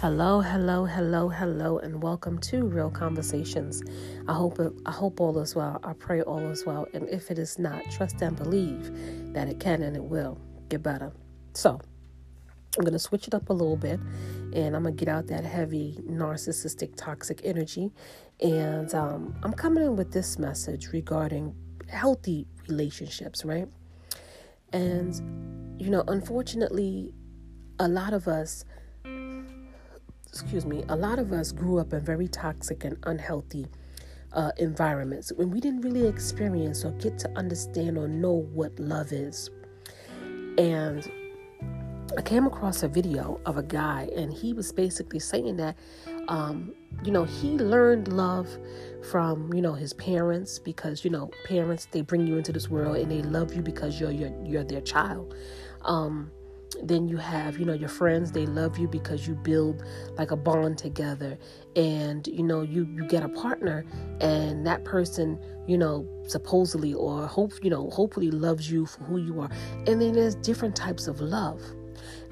Hello, hello, hello, hello, and welcome to Real Conversations. I hope I hope all is well. I pray all is well, and if it is not, trust and believe that it can and it will get better. So, I'm gonna switch it up a little bit, and I'm gonna get out that heavy narcissistic, toxic energy, and um, I'm coming in with this message regarding healthy relationships, right? And you know, unfortunately, a lot of us excuse me, a lot of us grew up in very toxic and unhealthy uh, environments when we didn't really experience or get to understand or know what love is. And I came across a video of a guy, and he was basically saying that, um, you know, he learned love from, you know, his parents because, you know, parents they bring you into this world and they love you because you're you're, you're their child. Um, then you have you know your friends they love you because you build like a bond together. And you know you you get a partner and that person you know supposedly or hope you know hopefully loves you for who you are. And then there's different types of love.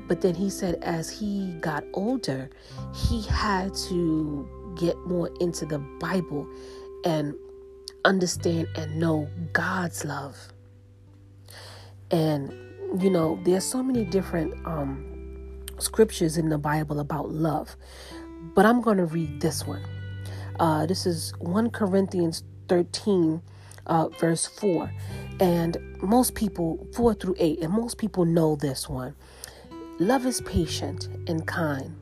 But then he said as he got older he had to get more into the bible and understand and know god's love. And you know, there's so many different um, scriptures in the Bible about love, but I'm going to read this one. Uh, this is 1 Corinthians 13, uh, verse 4. And most people, 4 through 8, and most people know this one. Love is patient and kind.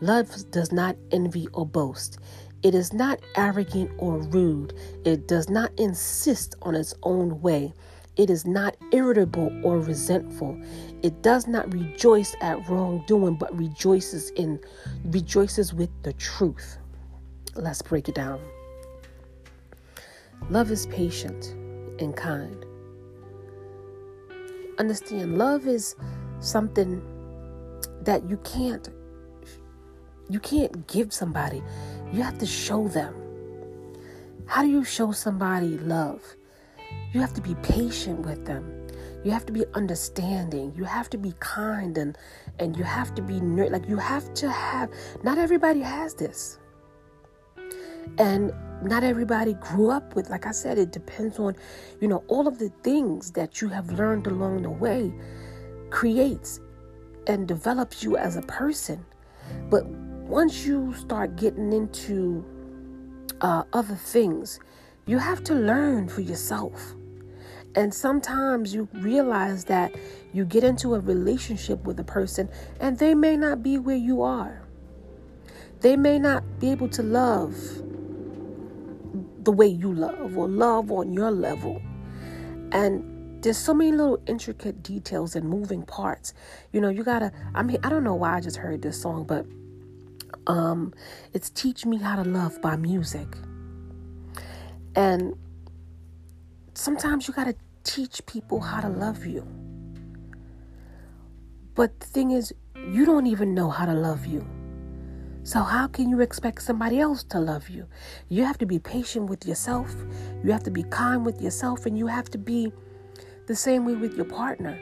Love does not envy or boast. It is not arrogant or rude. It does not insist on its own way. It is not irritable or resentful. It does not rejoice at wrongdoing, but rejoices in rejoices with the truth. Let's break it down. Love is patient and kind. Understand, love is something that you can't you can't give somebody. You have to show them. How do you show somebody love? You have to be patient with them. You have to be understanding. You have to be kind and and you have to be like you have to have not everybody has this. And not everybody grew up with like I said it depends on you know all of the things that you have learned along the way creates and develops you as a person. But once you start getting into uh, other things, you have to learn for yourself. And sometimes you realize that you get into a relationship with a person and they may not be where you are. They may not be able to love the way you love or love on your level. And there's so many little intricate details and moving parts. You know, you gotta, I mean, I don't know why I just heard this song, but um, it's Teach Me How to Love by Musiq. And sometimes you got to teach people how to love you. But the thing is, you don't even know how to love you. So, how can you expect somebody else to love you? You have to be patient with yourself, you have to be kind with yourself, and you have to be the same way with your partner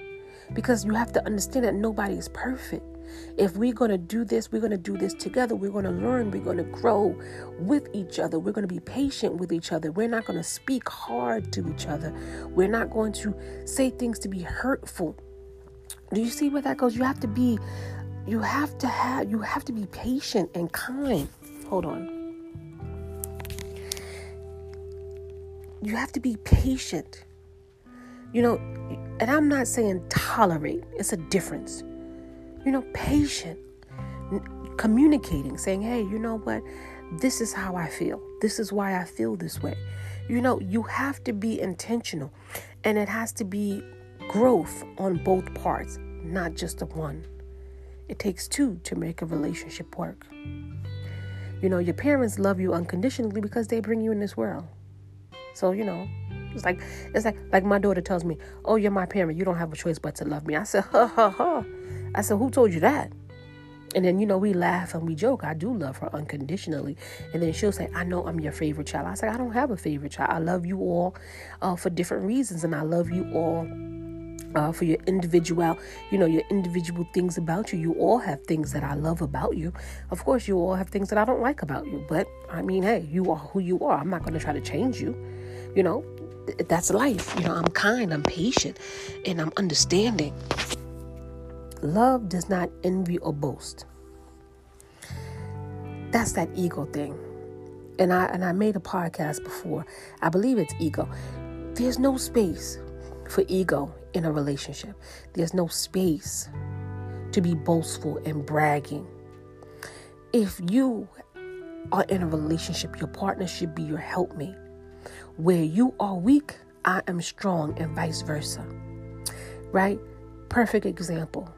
because you have to understand that nobody is perfect. If we're going to do this, we're going to do this together. We're going to learn. We're going to grow with each other. We're going to be patient with each other. We're not going to speak hard to each other. We're not going to say things to be hurtful. Do you see where that goes? You have to be you have to have you have to be patient and kind. Hold on. You have to be patient. You know, and I'm not saying tolerate. It's a difference you know, patient, communicating, saying, hey, you know what? This is how I feel. This is why I feel this way. You know, you have to be intentional and it has to be growth on both parts, not just the one. It takes two to make a relationship work. You know, your parents love you unconditionally because they bring you in this world. So, you know, it's like it's like like my daughter tells me, "Oh, you're my parent. You don't have a choice but to love me." I said, "Ha ha ha." I said, Who told you that? And then, you know, we laugh and we joke. I do love her unconditionally. And then she'll say, I know I'm your favorite child. I say, I don't have a favorite child. I love you all uh, for different reasons. And I love you all uh, for your individual, you know, your individual things about you. You all have things that I love about you. Of course, you all have things that I don't like about you. But I mean, hey, you are who you are. I'm not going to try to change you. You know, that's life. You know, I'm kind, I'm patient, and I'm understanding. Love does not envy or boast. That's that ego thing. And I and I made a podcast before. I believe it's ego. There's no space for ego in a relationship. There's no space to be boastful and bragging. If you are in a relationship, your partner should be your helpmate. Where you are weak, I am strong, and vice versa. Right? Perfect example.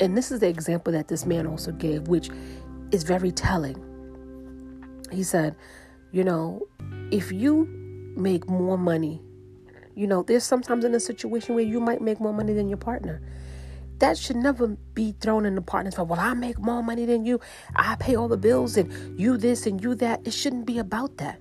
And this is the example that this man also gave, which is very telling. He said, You know, if you make more money you know, there's sometimes in a situation where you might make more money than your partner. That should never be thrown in the partner's face. Well, I make more money than you. I pay all the bills and you this and you that. It shouldn't be about that.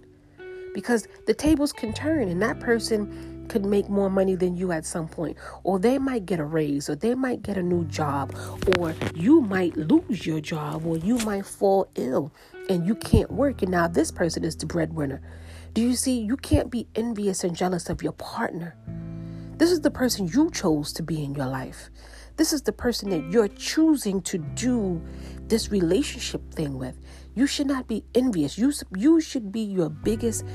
Because the tables can turn and that person could make more money than you at some point. Or they might get a raise or they might get a new job. Or you might lose your job or you might fall ill and you can't work. And now this person is the breadwinner. Do you see? You can't be envious and jealous of your partner. This is the person you chose to be in your life. This is the person that you're choosing to do this relationship thing with. You should not be envious. You, you should be your biggest,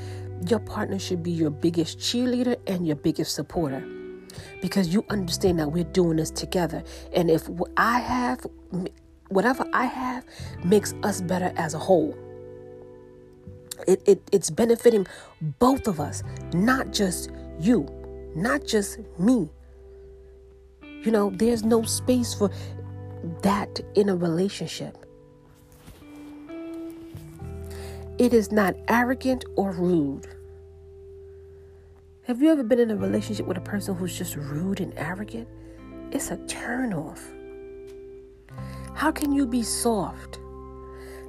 your partner should be your biggest cheerleader and your biggest supporter because you understand that we're doing this together. And if I have, whatever I have, makes us better as a whole. It, it, it's benefiting both of us, not just you, not just me. You know, there's no space for that in a relationship. It is not arrogant or rude. Have you ever been in a relationship with a person who's just rude and arrogant? It's a turnoff. How can you be soft?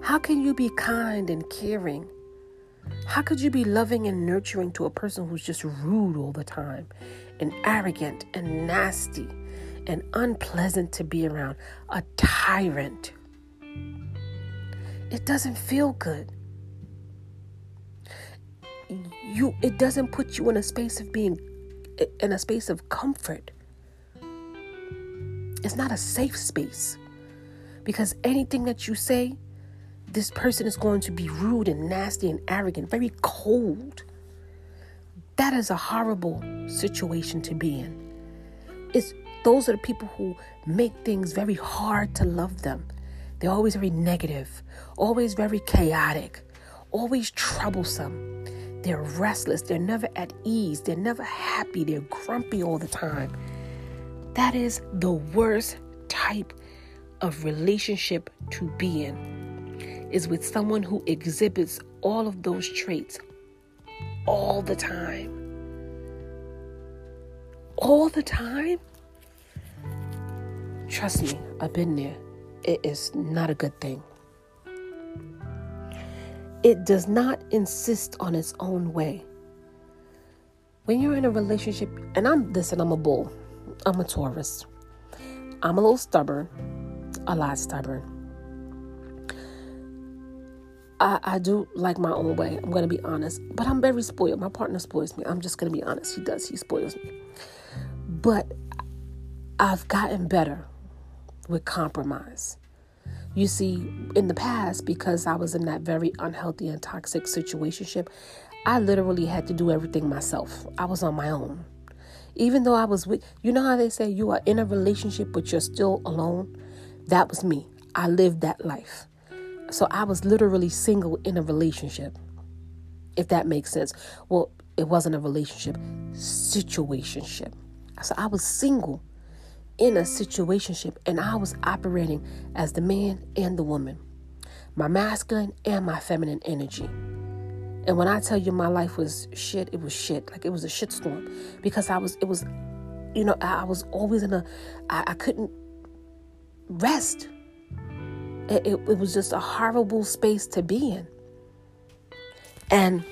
How can you be kind and caring how could you be loving and nurturing to a person who's just rude all the time and arrogant and nasty and unpleasant to be around? A tyrant. It doesn't feel good. You it doesn't put you in a space of being in a space of comfort. It's not a safe space. Because anything that you say this person is going to be rude and nasty and arrogant, very cold. That is a horrible situation to be in. It's those are the people who make things very hard to love them. They're always very negative, always very chaotic, always troublesome. They're restless, they're never at ease, they're never happy, they're grumpy all the time. That is the worst type of relationship to be in is with someone who exhibits all of those traits all the time. All the time? Trust me, I've been there. It is not a good thing. It does not insist on its own way. When you're in a relationship, and I'm, listen, I'm a bull, I'm a Taurus. I'm a little stubborn, a lot stubborn. I, I do like my own way. I'm to be honest. But I'm very spoiled. My partner spoils me. I'm just to be honest. He does. He spoils me. But I've gotten better with compromise. You see, in the past, because I was in that very unhealthy and toxic situationship, I literally had to do everything myself. I was on my own. Even though I was with, you know how they say you are in a relationship, but you're still alone? That was me. I lived that life. So I was literally single in a relationship, if that makes sense. Well, it wasn't a relationship, situationship. So I was single in a situationship and I was operating as the man and the woman, my masculine and my feminine energy. And when I tell you my life was shit, it was shit. Like it was a shitstorm because I was, it was, you know, I was always in a, I, I couldn't rest. It, it, it was just a horrible space to be in. And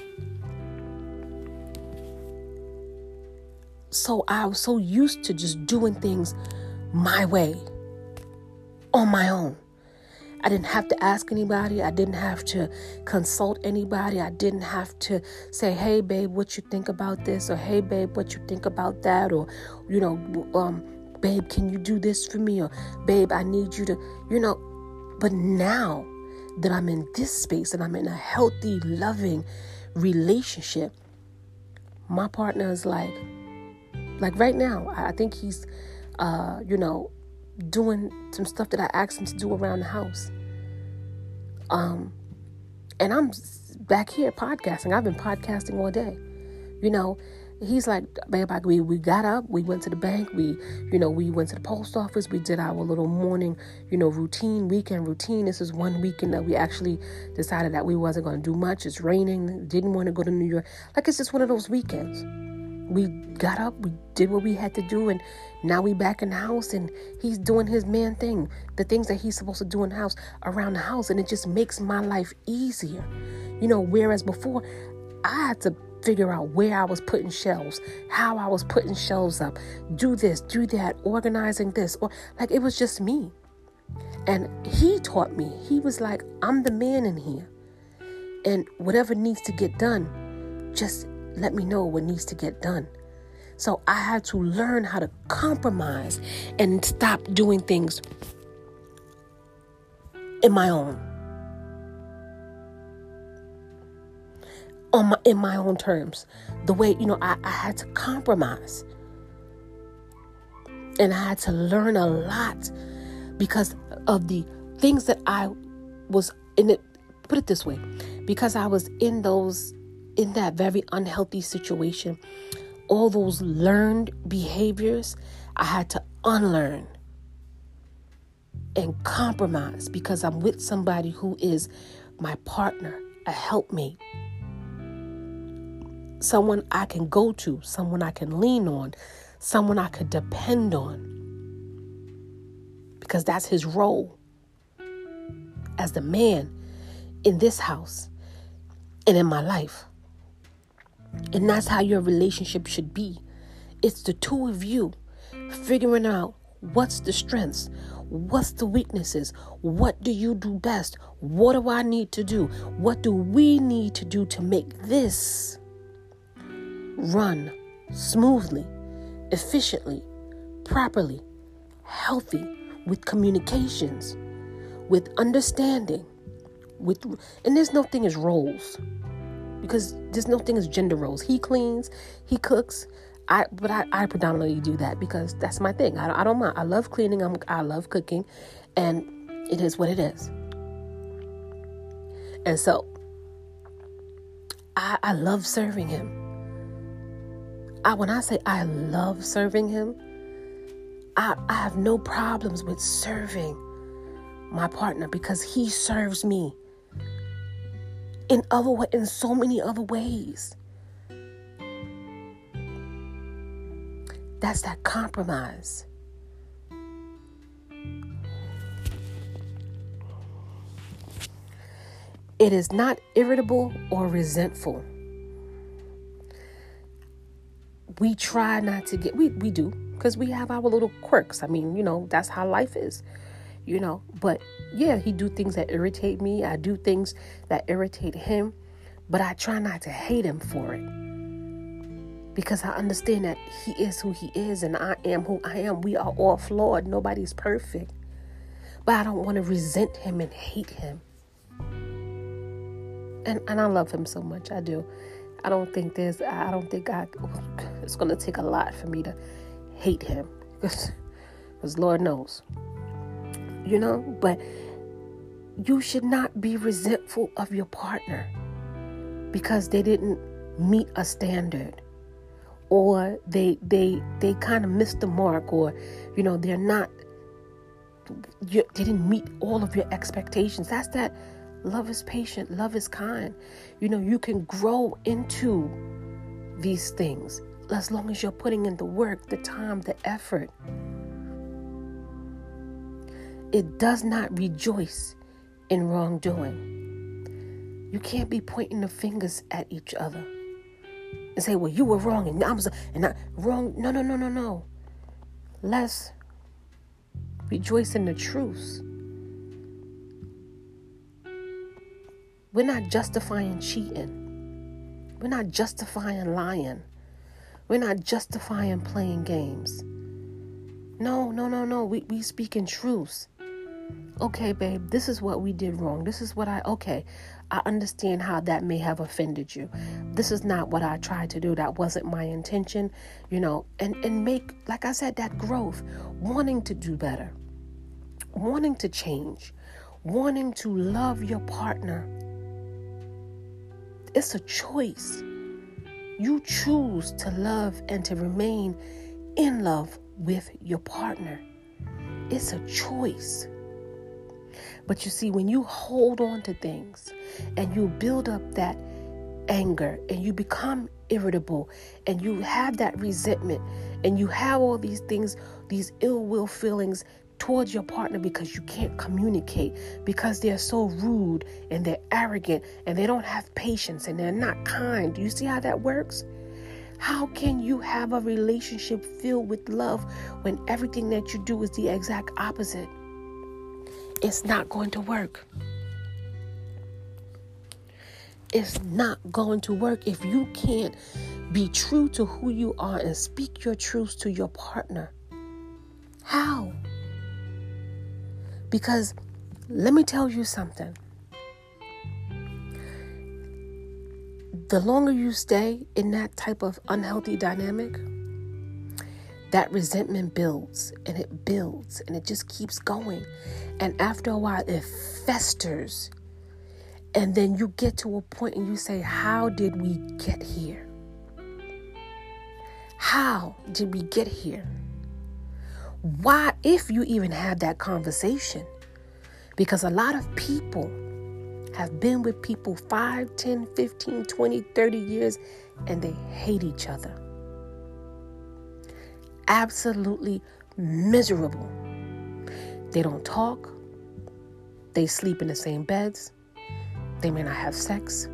so I was so used to just doing things my way on my own. I didn't have to ask anybody. I didn't have to consult anybody. I didn't have to say, "Hey, babe, what you think about this?" or "Hey, babe, what you think about that?" or, you know, um, "Babe, can you do this for me?" or "Babe, I need you to," you know. But now that I'm in this space and I'm in a healthy, loving relationship, my partner is like, like right now, I think he's, uh, you know, doing some stuff that I asked him to do around the house. Um, and I'm back here podcasting. I've been podcasting all day. You know, he's like, babe, I, we, we got up, we went to the bank, we, you know, we went to the post office, we did our little morning, you know, routine, weekend routine. This is one weekend that we actually decided that we wasn't going to do much. It's raining, didn't want to go to New York. Like, it's just one of those weekends we got up, we did what we had to do, and now we back in the house and he's doing his man thing, the things that he's supposed to do in the house around the house, and it just makes my life easier. You know, whereas before I had to figure out where I was putting shelves, how I was putting shelves up, do this, do that, organizing this, or like it was just me. And he taught me, he was like, I'm the man in here. And whatever needs to get done, just let me know what needs to get done. So I had to learn how to compromise and stop doing things in my own. On my, in my own terms. The way, you know, I, I had to compromise. And I had to learn a lot because of the things that I was in it. Put it this way because I was in those in that very unhealthy situation, all those learned behaviors, I had to unlearn and compromise because I'm with somebody who is my partner, a helpmate, someone I can go to, someone I can lean on, someone I could depend on. Because that's his role as the man in this house and in my life. And that's how your relationship should be. It's the two of you figuring out what's the strengths, what's the weaknesses, what do you do best, what do I need to do, what do we need to do to make this run smoothly, efficiently, properly, healthy, with communications, with understanding, with and there's no thing as roles because there's no thing as gender roles. He cleans, he cooks. I but I, I predominantly do that because that's my thing. I, I don't mind. I love cleaning. I'm, I love cooking, and it is what it is. And so I, I love serving him. I when I say I love serving him, I, I have no problems with serving my partner because he serves me in other way, in so many other ways. That's that compromise. It is not irritable or resentful. We try not to get, we, we do, because we have our little quirks. I mean, you know, that's how life is you know but yeah he do things that irritate me. I do things that irritate him but i try not to hate him for it because i understand that he is who he is and i am who i am. We are all flawed. Nobody's perfect but i don't want to resent him and hate him. And and i love him so much. I do. I don't think there's i don't think i it's to take a lot for me to hate him because lord knows you know, but you should not be resentful of your partner because they didn't meet a standard or they they they kind of missed the mark or you know they're not you, they didn't meet all of your expectations. That's that love is patient love is kind. You know you can grow into these things as long as you're putting in the work the time the effort it does not rejoice in wrongdoing. You can't be pointing the fingers at each other. and say, well, you were wrong and I was and not wrong. No, no, no, no, no. Let's rejoice in the truth. We're not justifying cheating. We're not justifying lying. We're not justifying playing games. No, no, no, no. We we speak in truth. Okay, babe, this is what we did wrong. This is what I okay. I understand how that may have offended you. This is not what I tried to do. That wasn't my intention, you know, and, and make, like I said, that growth, wanting to do better, wanting to change, wanting to love your partner. It's a choice. You choose to love and to remain in love with your partner. It's a choice. But you see, when you hold on to things and you build up that anger and you become irritable and you have that resentment and you have all these things, these ill will feelings towards your partner because you can't communicate, because they're so rude and they're arrogant and they don't have patience and they're not kind. Do you see how that works? How can you have a relationship filled with love when everything that you do is the exact opposite? It's not going to work. It's not going to work if you can't be true to who you are and speak your truths to your partner. How? Because let me tell you something. The longer you stay in that type of unhealthy dynamic, that resentment builds and it builds and it just keeps going. And after a while, it festers. And then you get to a point and you say, How did we get here? How did we get here? Why, if you even have that conversation? Because a lot of people have been with people 5, 10, 15, 20, 30 years and they hate each other absolutely miserable. They don't talk, they sleep in the same beds, they may not have sex,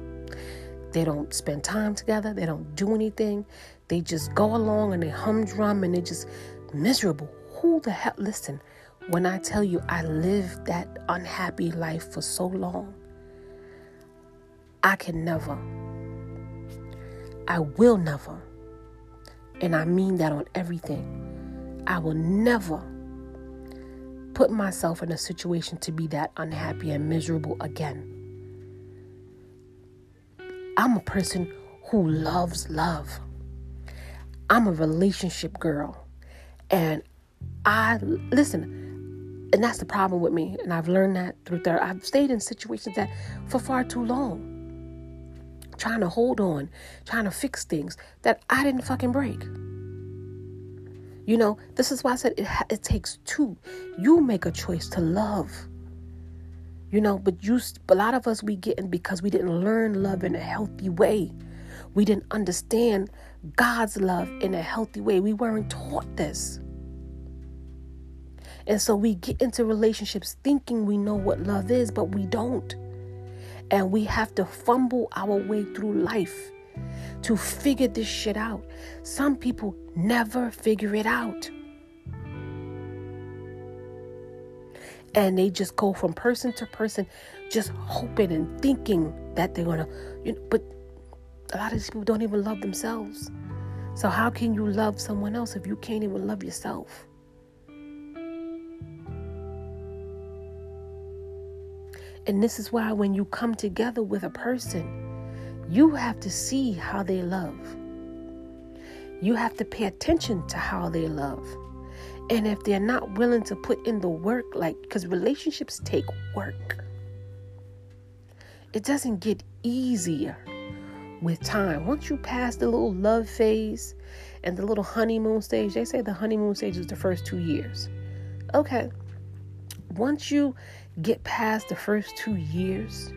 they don't spend time together, they don't do anything, they just go along and they humdrum and they're just miserable. Who the hell? Listen, when I tell you I lived that unhappy life for so long, I can never, I will never and I mean that on everything. I will never put myself in a situation to be that unhappy and miserable again. I'm a person who loves love. I'm a relationship girl. And I listen, and that's the problem with me. And I've learned that through there. I've stayed in situations that for far too long trying to hold on, trying to fix things that I didn't fucking break. You know, this is why I said it, it takes two. You make a choice to love. You know, but you, a lot of us, we get in because we didn't learn love in a healthy way. We didn't understand God's love in a healthy way. We weren't taught this. And so we get into relationships thinking we know what love is, but we don't. And we have to fumble our way through life to figure this shit out. Some people never figure it out. And they just go from person to person, just hoping and thinking that they're gonna, you know, but a lot of these people don't even love themselves. So, how can you love someone else if you can't even love yourself? And this is why when you come together with a person, you have to see how they love. You have to pay attention to how they love. And if they're not willing to put in the work, like, because relationships take work, it doesn't get easier with time. Once you pass the little love phase and the little honeymoon stage, they say the honeymoon stage is the first two years. Okay. Once you get past the first two years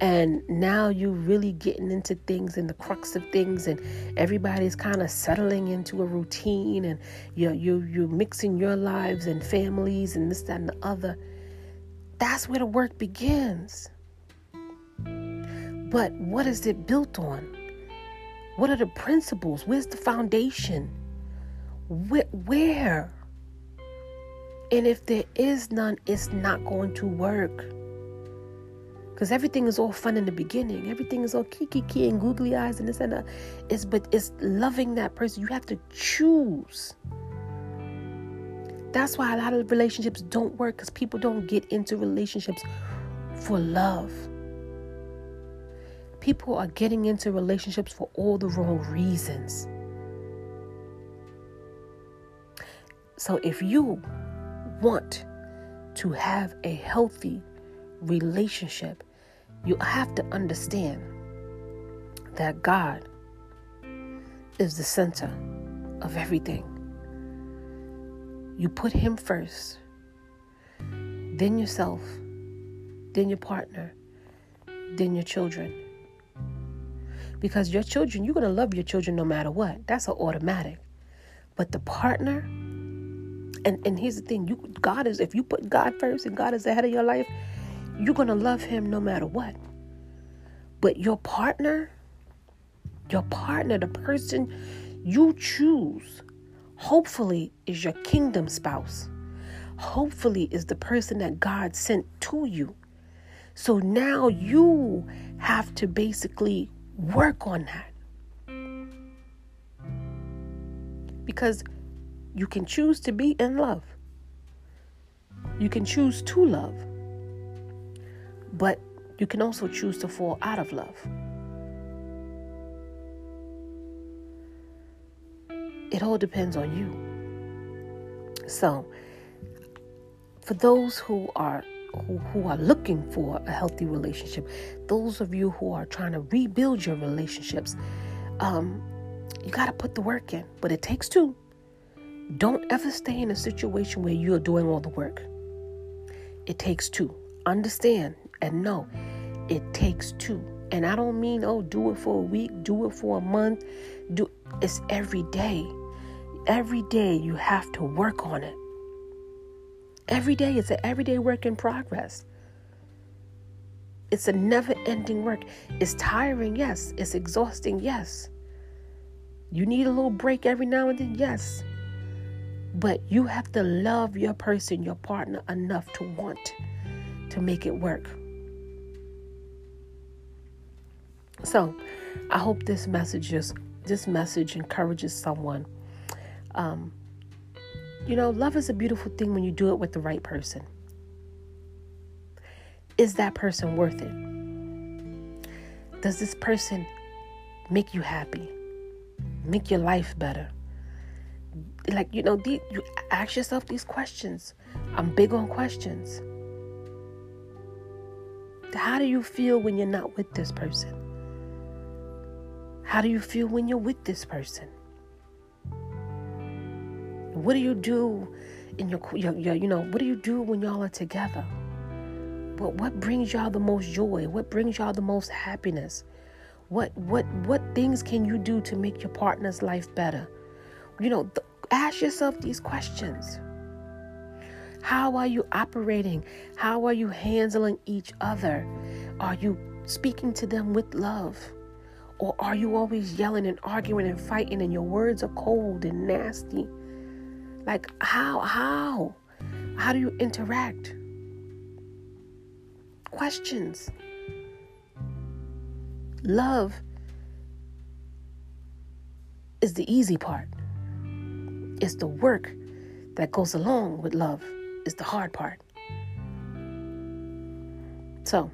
and now you're really getting into things and the crux of things and everybody's kind of settling into a routine and you're, you're, you're mixing your lives and families and this that and the other that's where the work begins but what is it built on What are the principles? Where's the foundation? Where? where? And if there is none, it's not going to work. Because everything is all fun in the beginning. Everything is all kiki kiki and googly eyes and this and that. It's but it's loving that person. You have to choose. That's why a lot of relationships don't work because people don't get into relationships for love. People are getting into relationships for all the wrong reasons. So if you want to have a healthy relationship, you have to understand that God is the center of everything. You put Him first, then yourself, then your partner, then your children. Because your children, you're going to love your children no matter what. That's an automatic. But the partner, and, and here's the thing you God is, if you put God first and God is ahead of your life, you're to love Him no matter what. But your partner, your partner, the person you choose, hopefully is your kingdom spouse. Hopefully is the person that God sent to you. So now you have to basically work on that. Because you can choose to be in love. You can choose to love. But you can also choose to fall out of love. It all depends on you. So, for those who are who, who are looking for a healthy relationship, those of you who are trying to rebuild your relationships, um, you got to put the work in. But it takes two. Don't ever stay in a situation where you're doing all the work. It takes two. Understand and know it takes two. And I don't mean, oh, do it for a week, do it for a month. Do it's every day. Every day you have to work on it. Every day it's an everyday work in progress. It's a never ending work. It's tiring, yes. It's exhausting, yes. You need a little break every now and then, yes. But you have to love your person, your partner, enough to want to make it work. So, I hope this message just this message encourages someone. Um, you know, love is a beautiful thing when you do it with the right person. Is that person worth it? Does this person make you happy? Make your life better? Like, you know, the, you ask yourself these questions. I'm big on questions. How do you feel when you're not with this person? How do you feel when you're with this person? What do you do in your, your, your, you know, what do you do when y'all are together? What what brings y'all the most joy? What brings y'all the most happiness? What what what things can you do to make your partner's life better? You know, th- ask yourself these questions. How are you operating? How are you handling each other? Are you speaking to them with love? Or are you always yelling and arguing and fighting and your words are cold and nasty? Like how how how do you interact? Questions. Love is the easy part. It's the work that goes along with love is the hard part. So,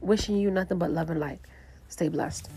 wishing you nothing but love and light. Stay blessed.